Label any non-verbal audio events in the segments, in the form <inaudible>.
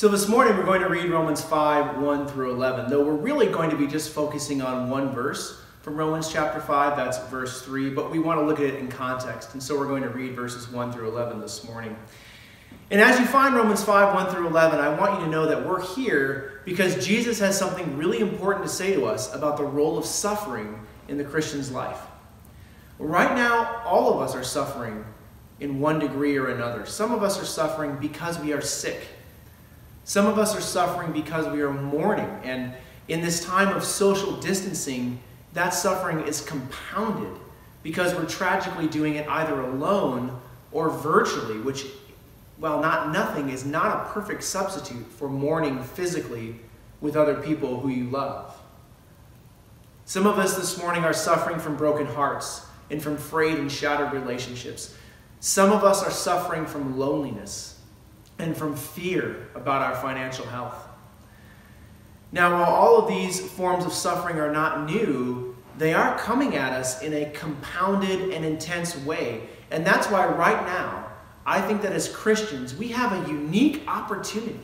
So this morning we're going to read Romans 5 1 through 11, though we're really going to be just focusing on one verse from Romans chapter 5, that's verse 3, but we want to look at it in context, and so we're going to read verses 1 through 11 this morning. And as you find Romans 5 1 through 11, I want you to know that we're here because Jesus has something really important to say to us about the role of suffering in the Christian's life. Right now, all of us are suffering in one degree or another. Some of us are suffering because we are sick some of us are suffering because we are mourning, and in this time of social distancing, that suffering is compounded because we're tragically doing it either alone or virtually, which, well, not nothing, is not a perfect substitute for mourning physically with other people who you love. Some of us this morning are suffering from broken hearts and from frayed and shattered relationships. Some of us are suffering from loneliness and from fear about our financial health. Now, while all of these forms of suffering are not new, they are coming at us in a compounded and intense way. And that's why, right now, I think that as Christians, we have a unique opportunity,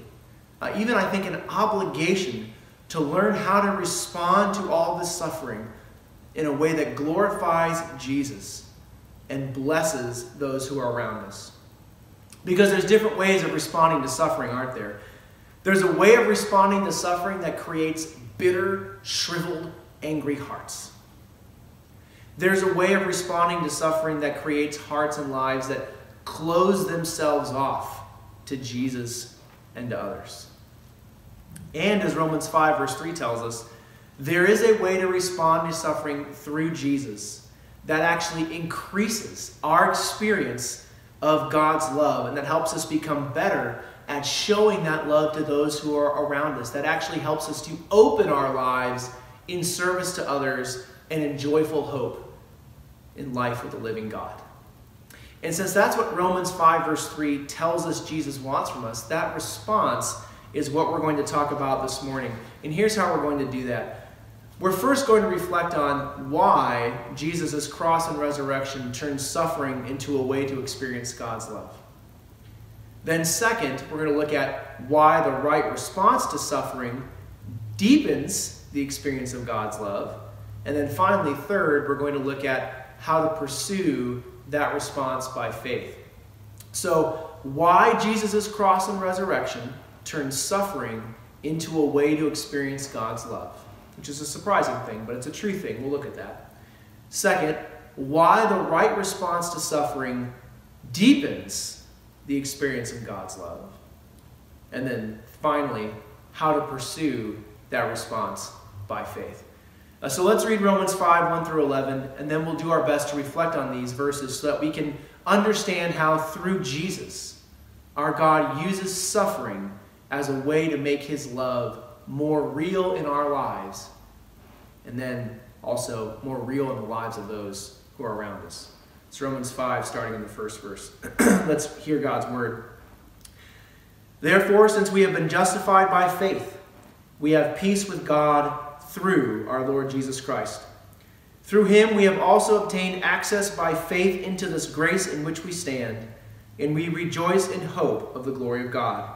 uh, even I think an obligation, to learn how to respond to all this suffering in a way that glorifies Jesus and blesses those who are around us. Because there's different ways of responding to suffering, aren't there? There's a way of responding to suffering that creates bitter, shriveled, angry hearts. There's a way of responding to suffering that creates hearts and lives that close themselves off to Jesus and to others. And as Romans 5, verse 3 tells us, there is a way to respond to suffering through Jesus that actually increases our experience of God's love, and that helps us become better at showing that love to those who are around us. That actually helps us to open our lives in service to others and in joyful hope in life with the living God. And since that's what Romans 5, verse 3 tells us Jesus wants from us, that response is what we're going to talk about this morning. And here's how we're going to do that. We're first going to reflect on why Jesus' cross and resurrection turned suffering into a way to experience God's love. Then, second, we're going to look at why the right response to suffering deepens the experience of God's love. And then finally, third, we're going to look at how to pursue that response by faith. So, why Jesus' cross and resurrection turned suffering into a way to experience God's love which is a surprising thing, but it's a true thing. We'll look at that. Second, why the right response to suffering deepens the experience of God's love. And then finally, how to pursue that response by faith. Uh, so let's read Romans 5 1 through 11, and then we'll do our best to reflect on these verses so that we can understand how through Jesus, our God uses suffering as a way to make his love more real in our lives, and then also more real in the lives of those who are around us. It's Romans 5, starting in the first verse. <clears throat> Let's hear God's word. Therefore, since we have been justified by faith, we have peace with God through our Lord Jesus Christ. Through him we have also obtained access by faith into this grace in which we stand, and we rejoice in hope of the glory of God.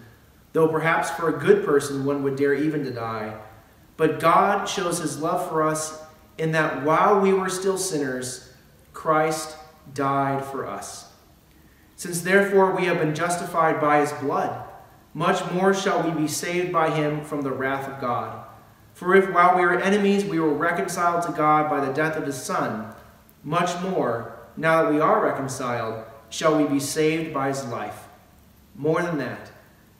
though perhaps for a good person one would dare even to die. But God shows his love for us in that while we were still sinners, Christ died for us. Since therefore we have been justified by his blood, much more shall we be saved by him from the wrath of God. For if while we were enemies we were reconciled to God by the death of his Son, much more, now that we are reconciled, shall we be saved by his life. More than that,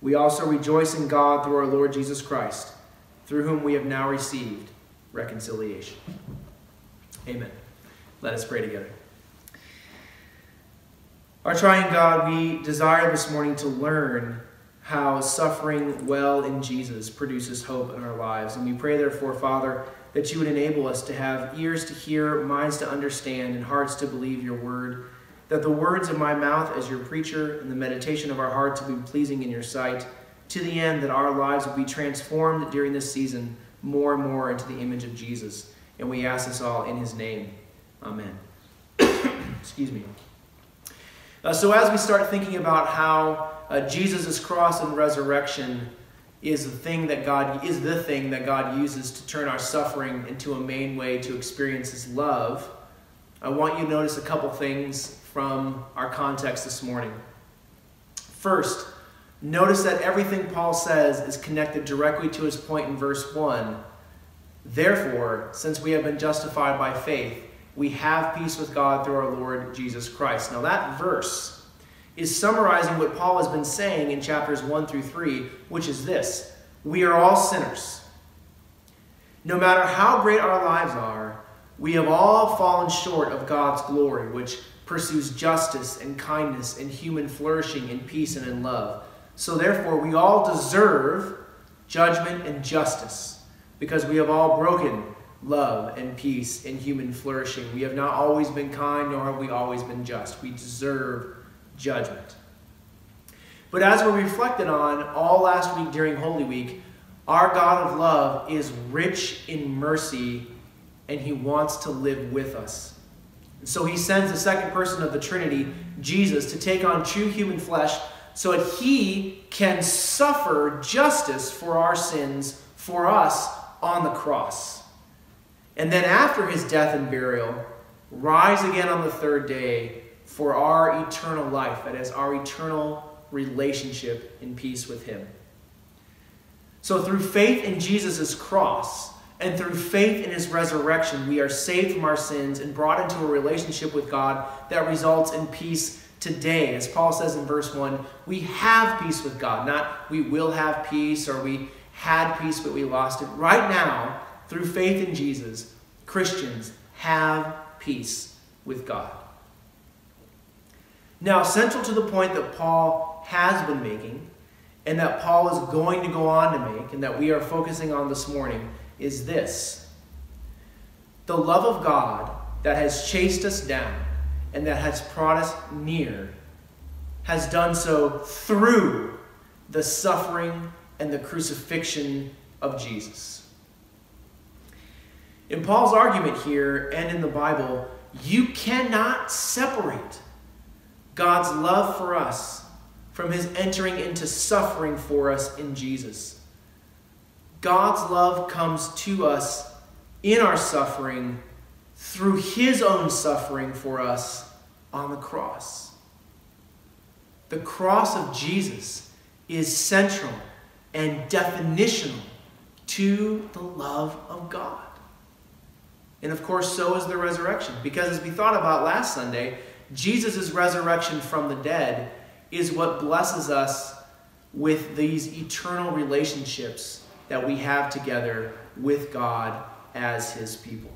we also rejoice in God through our Lord Jesus Christ, through whom we have now received reconciliation. Amen. Let us pray together. Our triune God, we desire this morning to learn how suffering well in Jesus produces hope in our lives. And we pray, therefore, Father, that you would enable us to have ears to hear, minds to understand, and hearts to believe your word. That the words of my mouth as your preacher and the meditation of our hearts will be pleasing in your sight, to the end that our lives will be transformed during this season more and more into the image of Jesus. And we ask this all in his name. Amen. <coughs> Excuse me. Uh, so, as we start thinking about how uh, Jesus' cross and resurrection is the thing that God is the thing that God uses to turn our suffering into a main way to experience His love, I want you to notice a couple things from our context this morning. First, notice that everything Paul says is connected directly to his point in verse 1. Therefore, since we have been justified by faith, we have peace with God through our Lord Jesus Christ. Now, that verse is summarizing what Paul has been saying in chapters 1 through 3, which is this We are all sinners. No matter how great our lives are, we have all fallen short of God's glory, which pursues justice and kindness and human flourishing in peace and in love. So, therefore, we all deserve judgment and justice because we have all broken love and peace and human flourishing. We have not always been kind, nor have we always been just. We deserve judgment. But as we reflected on all last week during Holy Week, our God of love is rich in mercy and he wants to live with us. And so he sends the second person of the Trinity, Jesus, to take on true human flesh so that he can suffer justice for our sins for us on the cross. And then after his death and burial, rise again on the third day for our eternal life, that is, our eternal relationship in peace with him. So through faith in Jesus' cross and through faith in his resurrection, we are saved from our sins and brought into a relationship with God that results in peace today. As Paul says in verse 1, we have peace with God. Not we will have peace or we had peace but we lost it. Right now, through faith in Jesus, Christians have peace with God. Now, central to the point that Paul has been making, and that Paul is going to go on to make, and that we are focusing on this morning, is this the love of God that has chased us down and that has brought us near has done so through the suffering and the crucifixion of Jesus. In Paul's argument here and in the Bible, you cannot separate God's love for us from his entering into suffering for us in Jesus. God's love comes to us in our suffering through his own suffering for us on the cross. The cross of Jesus is central and definitional to the love of God. And of course, so is the resurrection. Because as we thought about last Sunday, Jesus' resurrection from the dead is what blesses us with these eternal relationships that we have together with God as His people.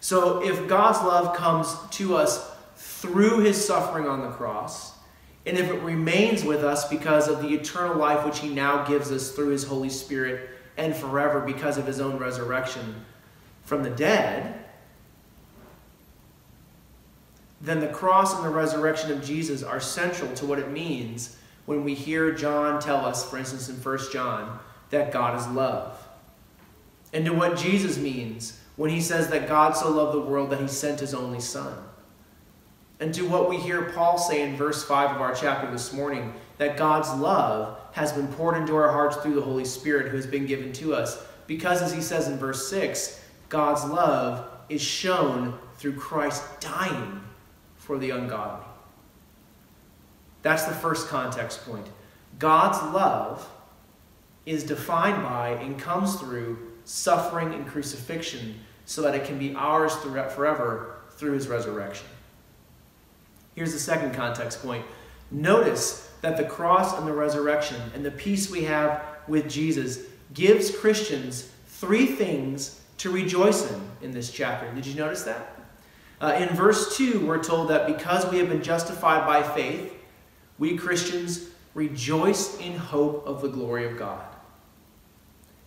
So, if God's love comes to us through His suffering on the cross, and if it remains with us because of the eternal life which He now gives us through His Holy Spirit and forever because of His own resurrection, from the dead, then the cross and the resurrection of Jesus are central to what it means when we hear John tell us, for instance, in 1 John, that God is love. And to what Jesus means when he says that God so loved the world that he sent his only Son. And to what we hear Paul say in verse 5 of our chapter this morning, that God's love has been poured into our hearts through the Holy Spirit who has been given to us. Because, as he says in verse 6, God's love is shown through Christ dying for the ungodly. That's the first context point. God's love is defined by and comes through suffering and crucifixion so that it can be ours forever through his resurrection. Here's the second context point. Notice that the cross and the resurrection and the peace we have with Jesus gives Christians three things to rejoice in in this chapter. Did you notice that? Uh, in verse 2, we're told that because we have been justified by faith, we Christians rejoice in hope of the glory of God.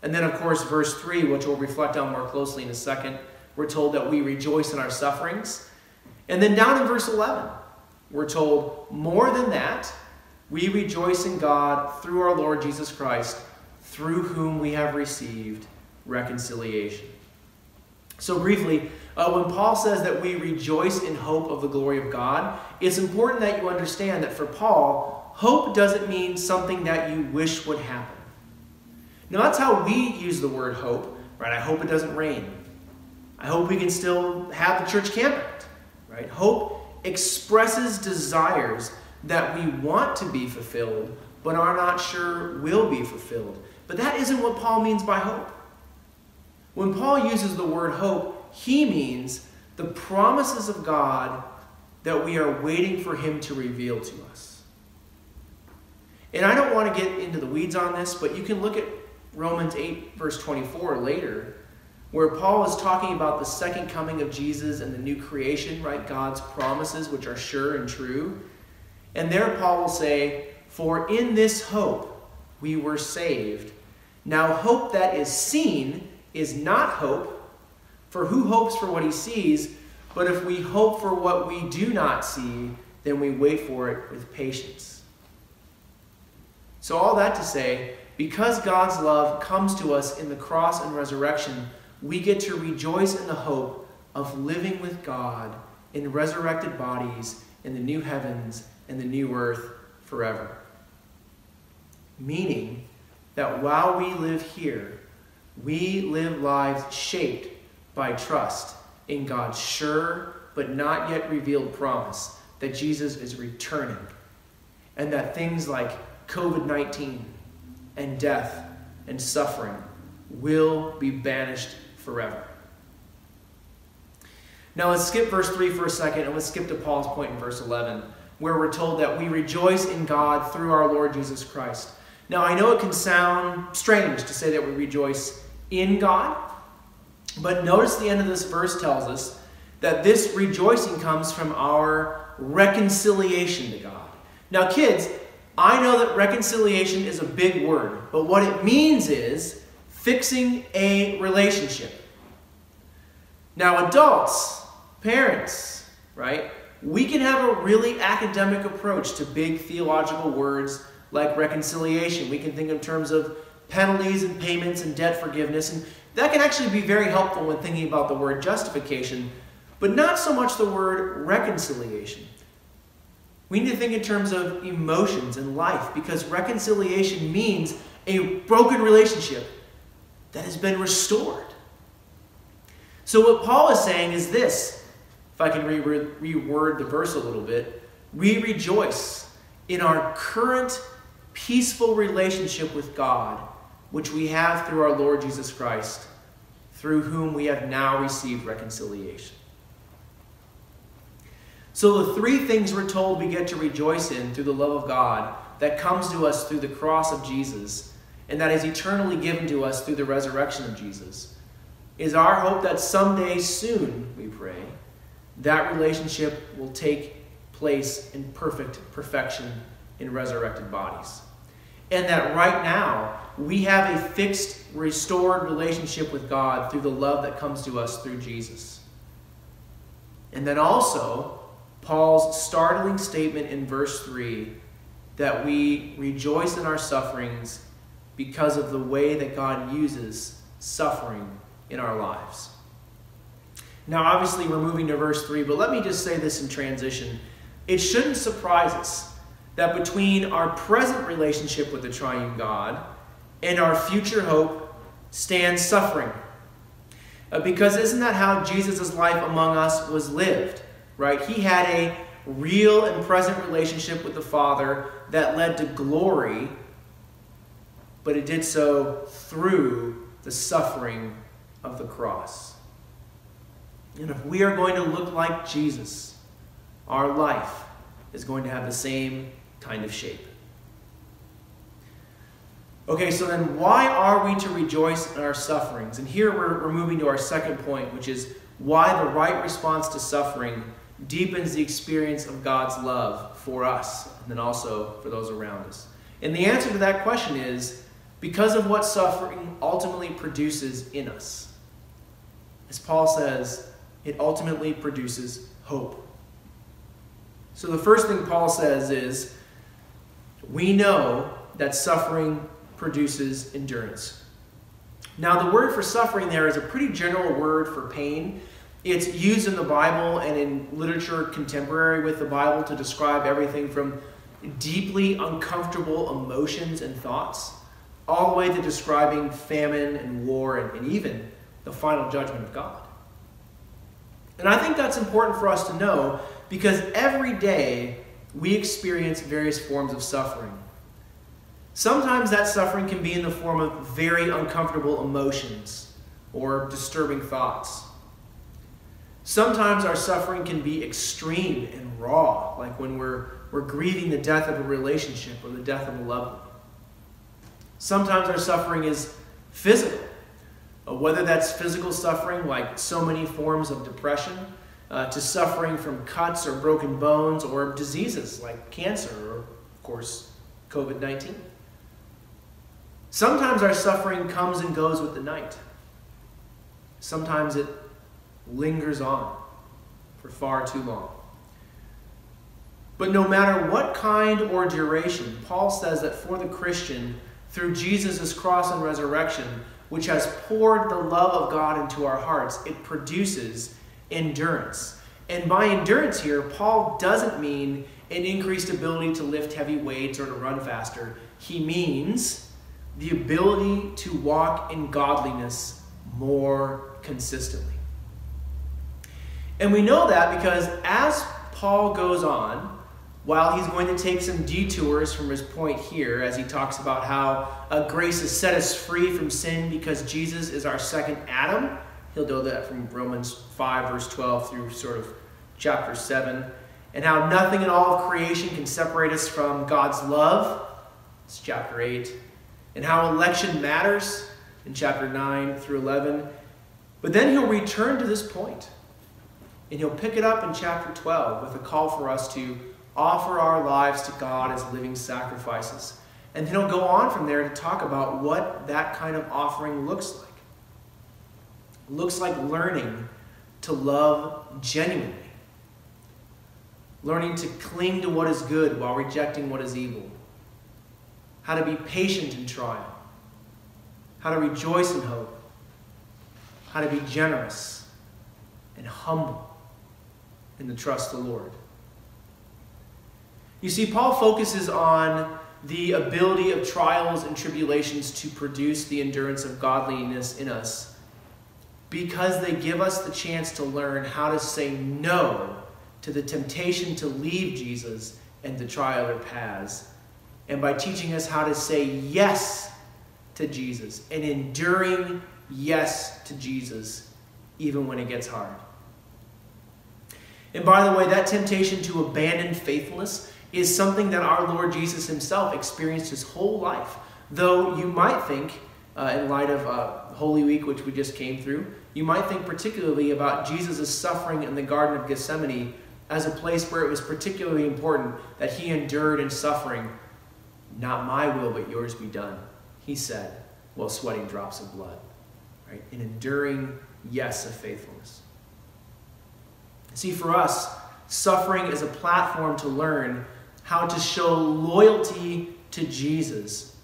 And then, of course, verse 3, which we'll reflect on more closely in a second, we're told that we rejoice in our sufferings. And then down in verse 11, we're told, more than that, we rejoice in God through our Lord Jesus Christ, through whom we have received reconciliation. So, briefly, uh, when Paul says that we rejoice in hope of the glory of God, it's important that you understand that for Paul, hope doesn't mean something that you wish would happen. Now, that's how we use the word hope, right? I hope it doesn't rain. I hope we can still have the church campground, right? Hope expresses desires that we want to be fulfilled, but are not sure will be fulfilled. But that isn't what Paul means by hope. When Paul uses the word hope, he means the promises of God that we are waiting for him to reveal to us. And I don't want to get into the weeds on this, but you can look at Romans 8, verse 24 later, where Paul is talking about the second coming of Jesus and the new creation, right? God's promises, which are sure and true. And there Paul will say, For in this hope we were saved. Now, hope that is seen is not hope, for who hopes for what he sees? But if we hope for what we do not see, then we wait for it with patience. So, all that to say, because God's love comes to us in the cross and resurrection, we get to rejoice in the hope of living with God in resurrected bodies in the new heavens and the new earth forever. Meaning that while we live here, we live lives shaped by trust in God's sure but not yet revealed promise that Jesus is returning and that things like COVID 19 and death and suffering will be banished forever. Now let's skip verse 3 for a second and let's skip to Paul's point in verse 11 where we're told that we rejoice in God through our Lord Jesus Christ. Now, I know it can sound strange to say that we rejoice in God, but notice the end of this verse tells us that this rejoicing comes from our reconciliation to God. Now, kids, I know that reconciliation is a big word, but what it means is fixing a relationship. Now, adults, parents, right? we can have a really academic approach to big theological words like reconciliation. We can think in terms of penalties and payments and debt forgiveness, and that can actually be very helpful when thinking about the word justification, but not so much the word reconciliation. We need to think in terms of emotions and life because reconciliation means a broken relationship that has been restored. So, what Paul is saying is this if I can re- reword the verse a little bit, we rejoice in our current peaceful relationship with God, which we have through our Lord Jesus Christ, through whom we have now received reconciliation. So, the three things we're told we get to rejoice in through the love of God that comes to us through the cross of Jesus and that is eternally given to us through the resurrection of Jesus is our hope that someday soon, we pray, that relationship will take place in perfect perfection in resurrected bodies. And that right now, we have a fixed, restored relationship with God through the love that comes to us through Jesus. And then also, Paul's startling statement in verse 3 that we rejoice in our sufferings because of the way that God uses suffering in our lives. Now, obviously, we're moving to verse 3, but let me just say this in transition. It shouldn't surprise us that between our present relationship with the triune God and our future hope stands suffering. Uh, because isn't that how Jesus' life among us was lived? Right? He had a real and present relationship with the Father that led to glory, but it did so through the suffering of the cross. And if we are going to look like Jesus, our life is going to have the same kind of shape. Okay, so then why are we to rejoice in our sufferings? And here we're, we're moving to our second point, which is why the right response to suffering deepens the experience of God's love for us and then also for those around us. And the answer to that question is because of what suffering ultimately produces in us. As Paul says, it ultimately produces hope. So the first thing Paul says is we know that suffering produces endurance. Now, the word for suffering there is a pretty general word for pain. It's used in the Bible and in literature contemporary with the Bible to describe everything from deeply uncomfortable emotions and thoughts, all the way to describing famine and war and, and even the final judgment of God. And I think that's important for us to know because every day we experience various forms of suffering. Sometimes that suffering can be in the form of very uncomfortable emotions or disturbing thoughts. Sometimes our suffering can be extreme and raw, like when we're, we're grieving the death of a relationship or the death of a loved one. Sometimes our suffering is physical, uh, whether that's physical suffering, like so many forms of depression, uh, to suffering from cuts or broken bones or diseases like cancer or, of course, COVID 19. Sometimes our suffering comes and goes with the night. Sometimes it lingers on for far too long. But no matter what kind or duration, Paul says that for the Christian, through Jesus' cross and resurrection, which has poured the love of God into our hearts, it produces endurance. And by endurance here, Paul doesn't mean an increased ability to lift heavy weights or to run faster. He means the ability to walk in godliness more consistently. And we know that because as Paul goes on, while he's going to take some detours from his point here, as he talks about how uh, grace has set us free from sin because Jesus is our second Adam. He'll do that from Romans 5, verse 12 through sort of chapter 7. And how nothing in all of creation can separate us from God's love. It's chapter 8. And how election matters in chapter 9 through 11. But then he'll return to this point and he'll pick it up in chapter 12 with a call for us to offer our lives to God as living sacrifices. And then he'll go on from there to talk about what that kind of offering looks like. It looks like learning to love genuinely, learning to cling to what is good while rejecting what is evil, how to be patient in trial, how to rejoice in hope, how to be generous and humble and to trust the Lord. You see, Paul focuses on the ability of trials and tribulations to produce the endurance of godliness in us because they give us the chance to learn how to say no to the temptation to leave Jesus and to try other paths. And by teaching us how to say yes to Jesus an enduring yes to Jesus, even when it gets hard. And by the way, that temptation to abandon faithfulness is something that our Lord Jesus himself experienced his whole life. Though you might think, uh, in light of uh, Holy Week, which we just came through, you might think particularly about Jesus' suffering in the Garden of Gethsemane as a place where it was particularly important that he endured in suffering. Not my will, but yours be done, he said, while sweating drops of blood. Right? An enduring yes of faithfulness. See, for us, suffering is a platform to learn how to show loyalty to Jesus.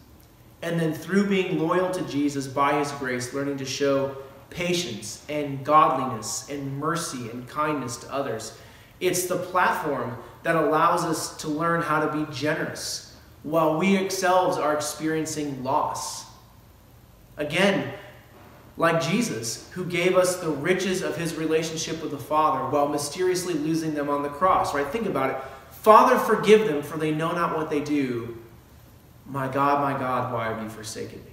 And then through being loyal to Jesus by his grace, learning to show patience and godliness and mercy and kindness to others. It's the platform that allows us to learn how to be generous while we ourselves are experiencing loss. Again, like Jesus, who gave us the riches of his relationship with the Father while mysteriously losing them on the cross, right? Think about it. Father, forgive them, for they know not what they do. My God, my God, why have you forsaken me?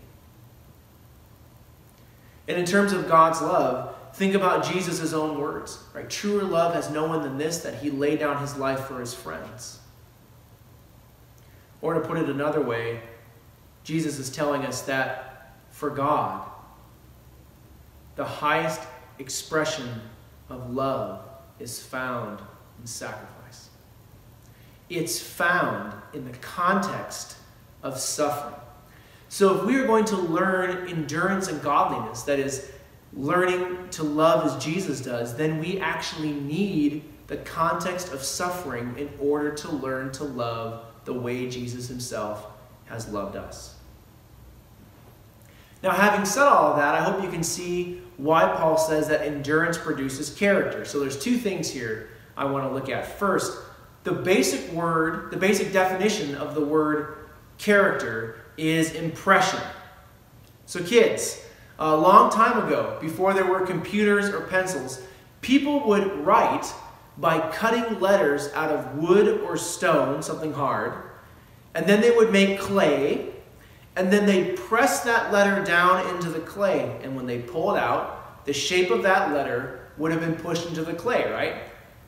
And in terms of God's love, think about Jesus' own words, right? Truer love has no one than this, that he laid down his life for his friends. Or to put it another way, Jesus is telling us that for God, the highest expression of love is found in sacrifice. It's found in the context of suffering. So, if we are going to learn endurance and godliness, that is, learning to love as Jesus does, then we actually need the context of suffering in order to learn to love the way Jesus himself has loved us. Now, having said all of that, I hope you can see why Paul says that endurance produces character. So, there's two things here I want to look at. First, the basic word, the basic definition of the word character is impression. So, kids, a long time ago, before there were computers or pencils, people would write by cutting letters out of wood or stone, something hard, and then they would make clay, and then they'd press that letter down into the clay. And when they pull it out, the shape of that letter would have been pushed into the clay, right?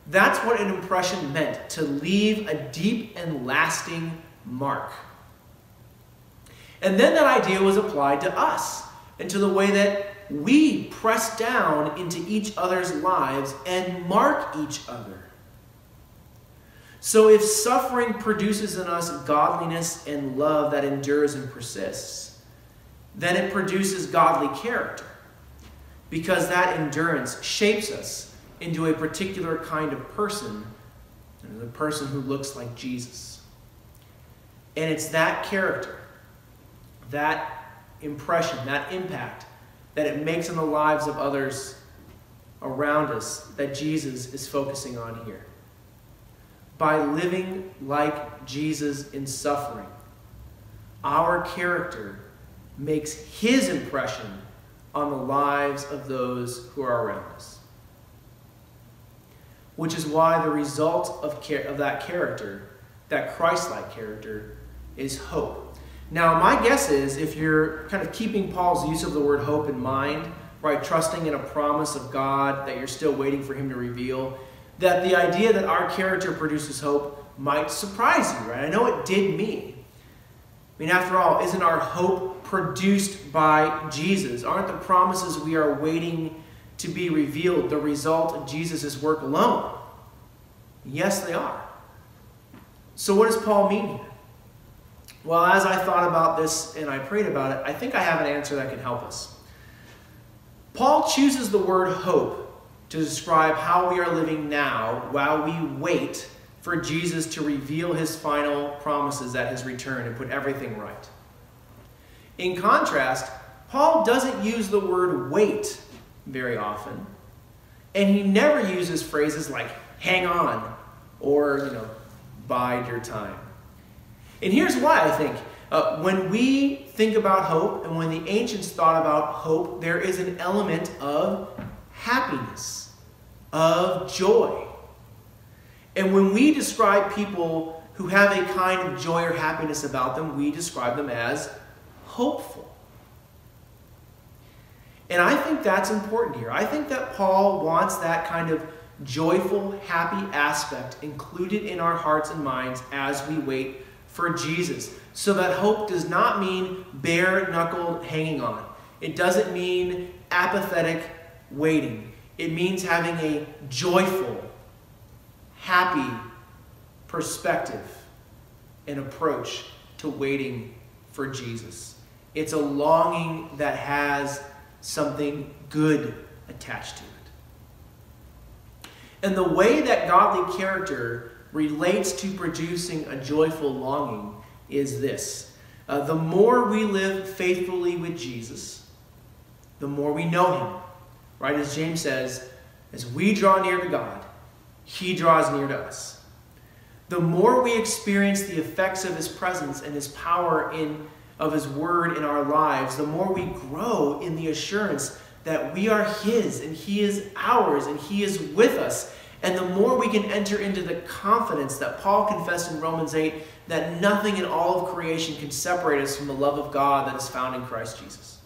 That's what an impression meant to leave a deep and lasting mark. And then that idea was applied to us and to the way that we press down into each other's lives and mark each other. So, if suffering produces in us godliness and love that endures and persists, then it produces godly character because that endurance shapes us into a particular kind of person, the person who looks like Jesus. And it's that character, that impression, that impact that it makes on the lives of others around us that Jesus is focusing on here. By living like Jesus in suffering, our character makes his impression on the lives of those who are around us. Which is why the result of, of that character, that Christ like character, is hope. Now, my guess is if you're kind of keeping Paul's use of the word hope in mind, right, trusting in a promise of God that you're still waiting for him to reveal, that the idea that our character produces hope might surprise you, right? I know it did me. I mean, after all, isn't our hope produced by Jesus? Aren't the promises we are waiting to be revealed the result of Jesus' work alone? Yes, they are. So, what does Paul mean here? Well, as I thought about this and I prayed about it, I think I have an answer that can help us. Paul chooses the word hope to describe how we are living now while we wait for Jesus to reveal his final promises at his return and put everything right. In contrast, Paul doesn't use the word wait very often, and he never uses phrases like hang on or, you know, bide your time. And here's why I think. Uh, when we think about hope and when the ancients thought about hope, there is an element of happiness, of joy. And when we describe people who have a kind of joy or happiness about them, we describe them as hopeful. And I think that's important here. I think that Paul wants that kind of joyful, happy aspect included in our hearts and minds as we wait for Jesus. So that hope does not mean bare knuckled hanging on, it doesn't mean apathetic waiting. It means having a joyful, happy perspective and approach to waiting for Jesus. It's a longing that has something good attached to it. And the way that godly character relates to producing a joyful longing is this. Uh, the more we live faithfully with Jesus, the more we know him. Right? As James says, as we draw near to God, he draws near to us. The more we experience the effects of his presence and his power in of his word in our lives, the more we grow in the assurance that we are his and he is ours and he is with us and the more we can enter into the confidence that Paul confessed in Romans 8 that nothing in all of creation can separate us from the love of God that is found in Christ Jesus.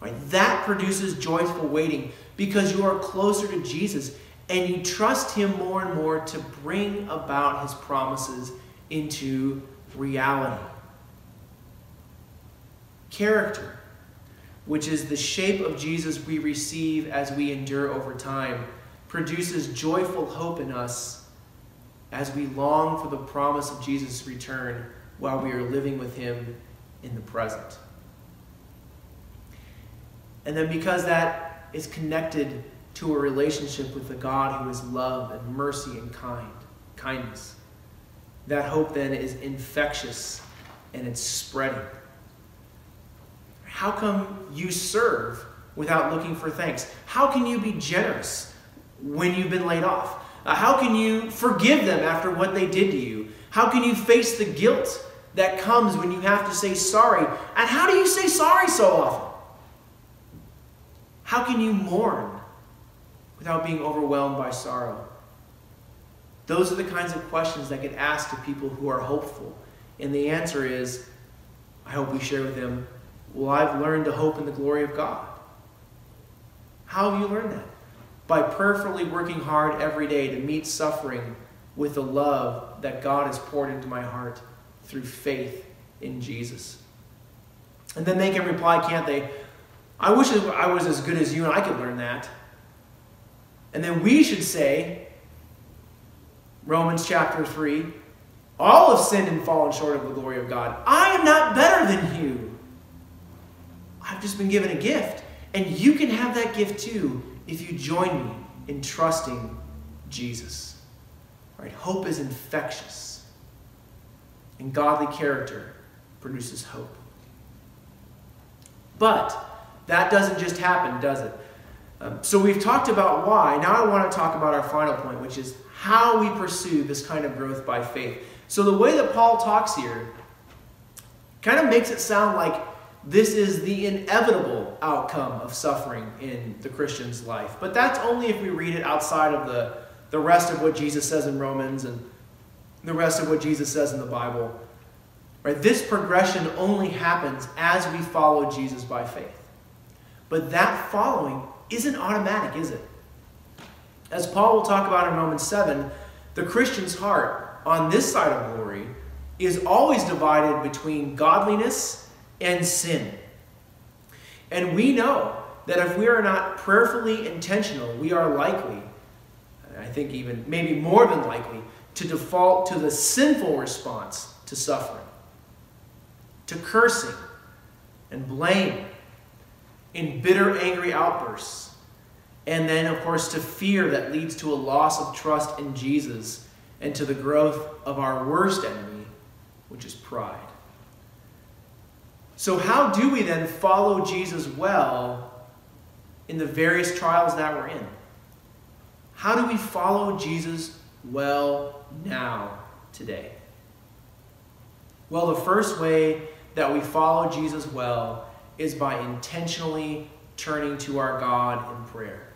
Right? That produces joyful waiting because you are closer to Jesus and you trust Him more and more to bring about His promises into reality. Character, which is the shape of Jesus we receive as we endure over time produces joyful hope in us as we long for the promise of Jesus' return while we are living with Him in the present. And then because that is connected to a relationship with the God who is love and mercy and kind, kindness, that hope then is infectious and it's spreading. How come you serve without looking for thanks? How can you be generous when you've been laid off? Uh, how can you forgive them after what they did to you? How can you face the guilt that comes when you have to say sorry? And how do you say sorry so often? How can you mourn without being overwhelmed by sorrow? Those are the kinds of questions that get asked to people who are hopeful. And the answer is I hope we share with them, well, I've learned to hope in the glory of God. How have you learned that? By prayerfully working hard every day to meet suffering with the love that God has poured into my heart through faith in Jesus. And then they can reply, can't they? I wish I was as good as you and I could learn that. And then we should say, Romans chapter 3, all have sinned and fallen short of the glory of God. I am not better than you. I've just been given a gift. And you can have that gift too if you join me in trusting Jesus. Right? Hope is infectious. And godly character produces hope. But that doesn't just happen, does it? Um, so we've talked about why. Now I want to talk about our final point, which is how we pursue this kind of growth by faith. So the way that Paul talks here kind of makes it sound like this is the inevitable outcome of suffering in the Christian's life. But that's only if we read it outside of the, the rest of what Jesus says in Romans and the rest of what Jesus says in the Bible. Right? This progression only happens as we follow Jesus by faith. But that following isn't automatic, is it? As Paul will talk about in Romans 7, the Christian's heart on this side of glory is always divided between godliness and sin. And we know that if we are not prayerfully intentional, we are likely, I think even maybe more than likely, to default to the sinful response to suffering, to cursing and blame in bitter, angry outbursts. And then, of course, to fear that leads to a loss of trust in Jesus and to the growth of our worst enemy, which is pride. So, how do we then follow Jesus well in the various trials that we're in? How do we follow Jesus well now, today? Well, the first way that we follow Jesus well is by intentionally turning to our God in prayer.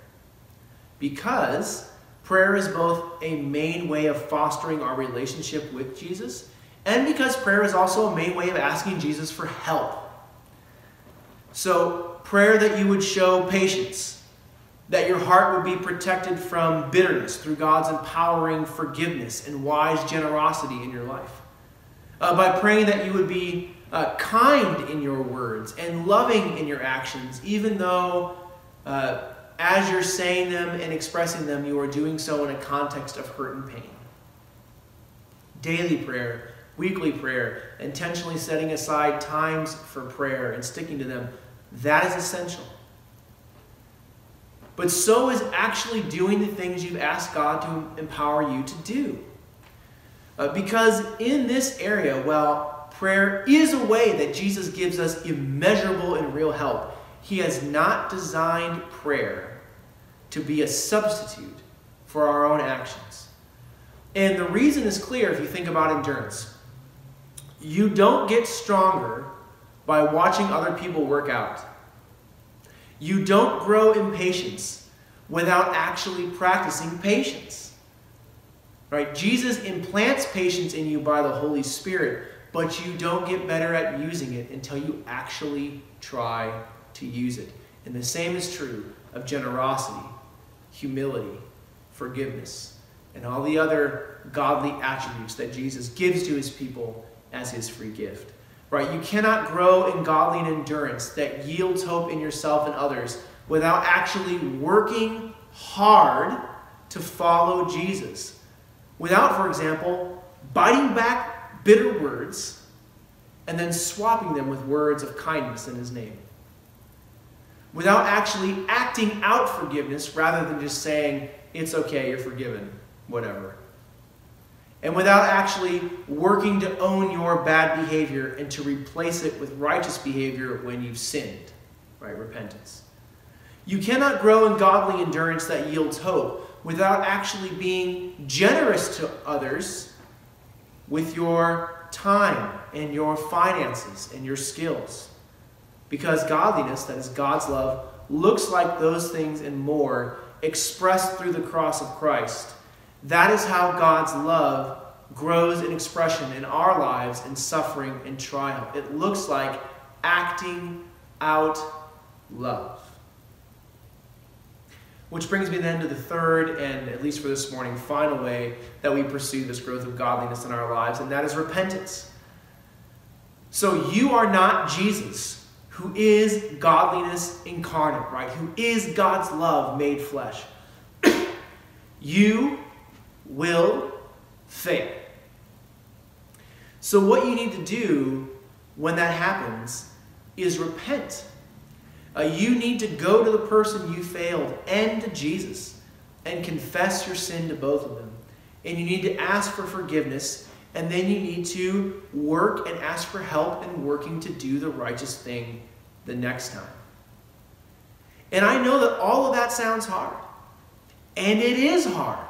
Because prayer is both a main way of fostering our relationship with Jesus, and because prayer is also a main way of asking Jesus for help. So, prayer that you would show patience, that your heart would be protected from bitterness through God's empowering forgiveness and wise generosity in your life. Uh, by praying that you would be uh, kind in your words and loving in your actions, even though uh, as you're saying them and expressing them, you are doing so in a context of hurt and pain. Daily prayer, weekly prayer, intentionally setting aside times for prayer and sticking to them, that is essential. But so is actually doing the things you've asked God to empower you to do. Uh, because in this area, well, Prayer is a way that Jesus gives us immeasurable and real help. He has not designed prayer to be a substitute for our own actions. And the reason is clear if you think about endurance. You don't get stronger by watching other people work out. You don't grow in patience without actually practicing patience. Right? Jesus implants patience in you by the Holy Spirit but you don't get better at using it until you actually try to use it. And the same is true of generosity, humility, forgiveness, and all the other godly attributes that Jesus gives to his people as his free gift. Right? You cannot grow in godly endurance that yields hope in yourself and others without actually working hard to follow Jesus. Without, for example, biting back bitter words and then swapping them with words of kindness in his name. Without actually acting out forgiveness rather than just saying, it's okay, you're forgiven, whatever. And without actually working to own your bad behavior and to replace it with righteous behavior when you've sinned, right? Repentance. You cannot grow in godly endurance that yields hope without actually being generous to others with your time and your finances and your skills. Because godliness, that is God's love, looks like those things and more expressed through the cross of Christ. That is how God's love grows in expression in our lives in suffering and trial. It looks like acting out love. Which brings me then to the third, and at least for this morning, final way that we pursue this growth of godliness in our lives, and that is repentance. So you are not Jesus, who is godliness incarnate, right? Who is God's love made flesh. <clears throat> you will fail. So, what you need to do when that happens is repent. Uh, you need to go to the person you failed and to Jesus and confess your sin to both of them. And you need to ask for forgiveness, and then you need to work and ask for help in working to do the righteous thing the next time. And I know that all of that sounds hard, and it is hard.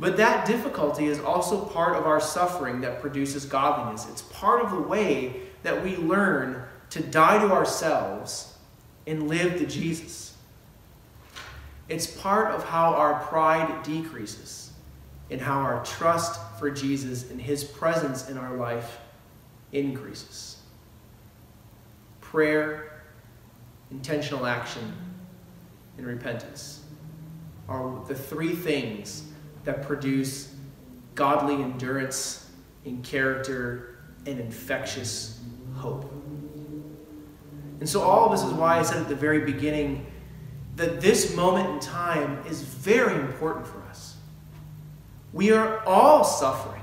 But that difficulty is also part of our suffering that produces godliness. It's part of the way that we learn to die to ourselves and live to Jesus. It's part of how our pride decreases and how our trust for Jesus and his presence in our life increases. Prayer, intentional action, and repentance are the three things that produce godly endurance in character and infectious hope. And so, all of this is why I said at the very beginning that this moment in time is very important for us. We are all suffering,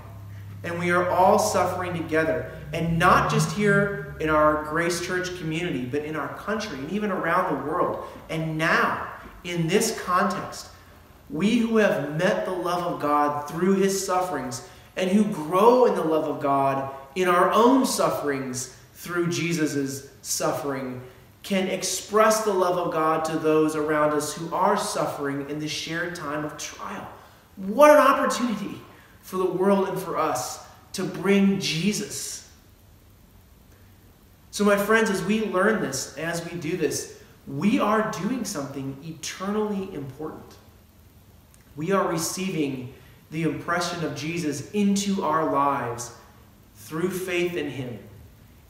and we are all suffering together, and not just here in our Grace Church community, but in our country and even around the world. And now, in this context, we who have met the love of God through his sufferings and who grow in the love of God in our own sufferings through Jesus' suffering can express the love of God to those around us who are suffering in the shared time of trial. What an opportunity for the world and for us to bring Jesus. So, my friends, as we learn this, as we do this, we are doing something eternally important we are receiving the impression of Jesus into our lives through faith in Him.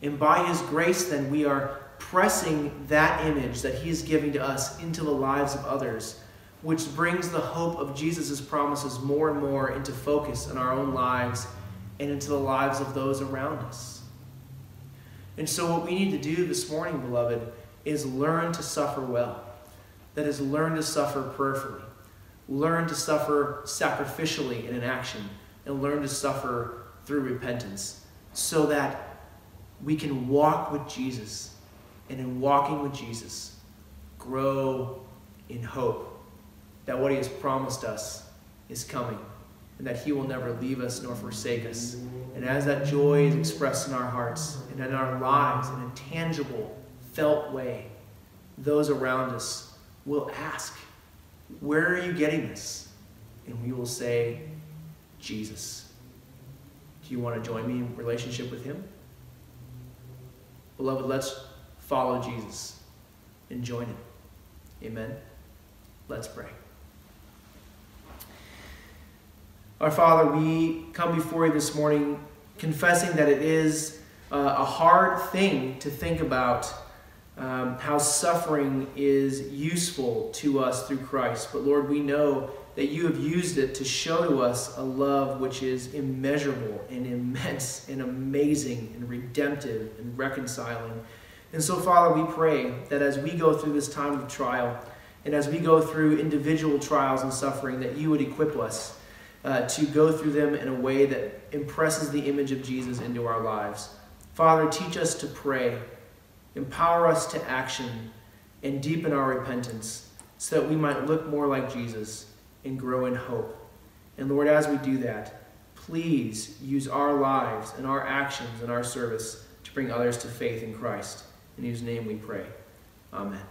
And by His grace, then, we are pressing that image that He is giving to us into the lives of others, which brings the hope of Jesus' promises more and more into focus in our own lives and into the lives of those around us. And so, what we need to do this morning, beloved, is learn to suffer well. That is, learn to suffer prayerfully learn to suffer sacrificially in an action, and learn to suffer through repentance so that we can walk with Jesus. And in walking with Jesus, grow in hope that what He has promised us is coming and that He will never leave us nor forsake us. And as that joy is expressed in our hearts and in our lives in a tangible, felt way, those around us will ask, where are you getting this? And we will say, Jesus. Do you want to join me in relationship with Him? Beloved, let's follow Jesus and join Him. Amen. Let's pray. Our Father, we come before you this morning confessing that it is uh, a hard thing to think about um, how suffering is useful to us through Christ. But Lord, we know that you have used it to show to us a love which is immeasurable and immense and amazing and redemptive and reconciling. And so, Father, we pray that as we go through this time of trial and as we go through individual trials and suffering, that you would equip us uh, to go through them in a way that impresses the image of Jesus into our lives. Father, teach us to pray, empower us to action, and deepen our repentance so that we might look more like Jesus and grow in hope. And Lord, as we do that, please use our lives and our actions and our service to bring others to faith in Christ. In whose name we pray. Amen.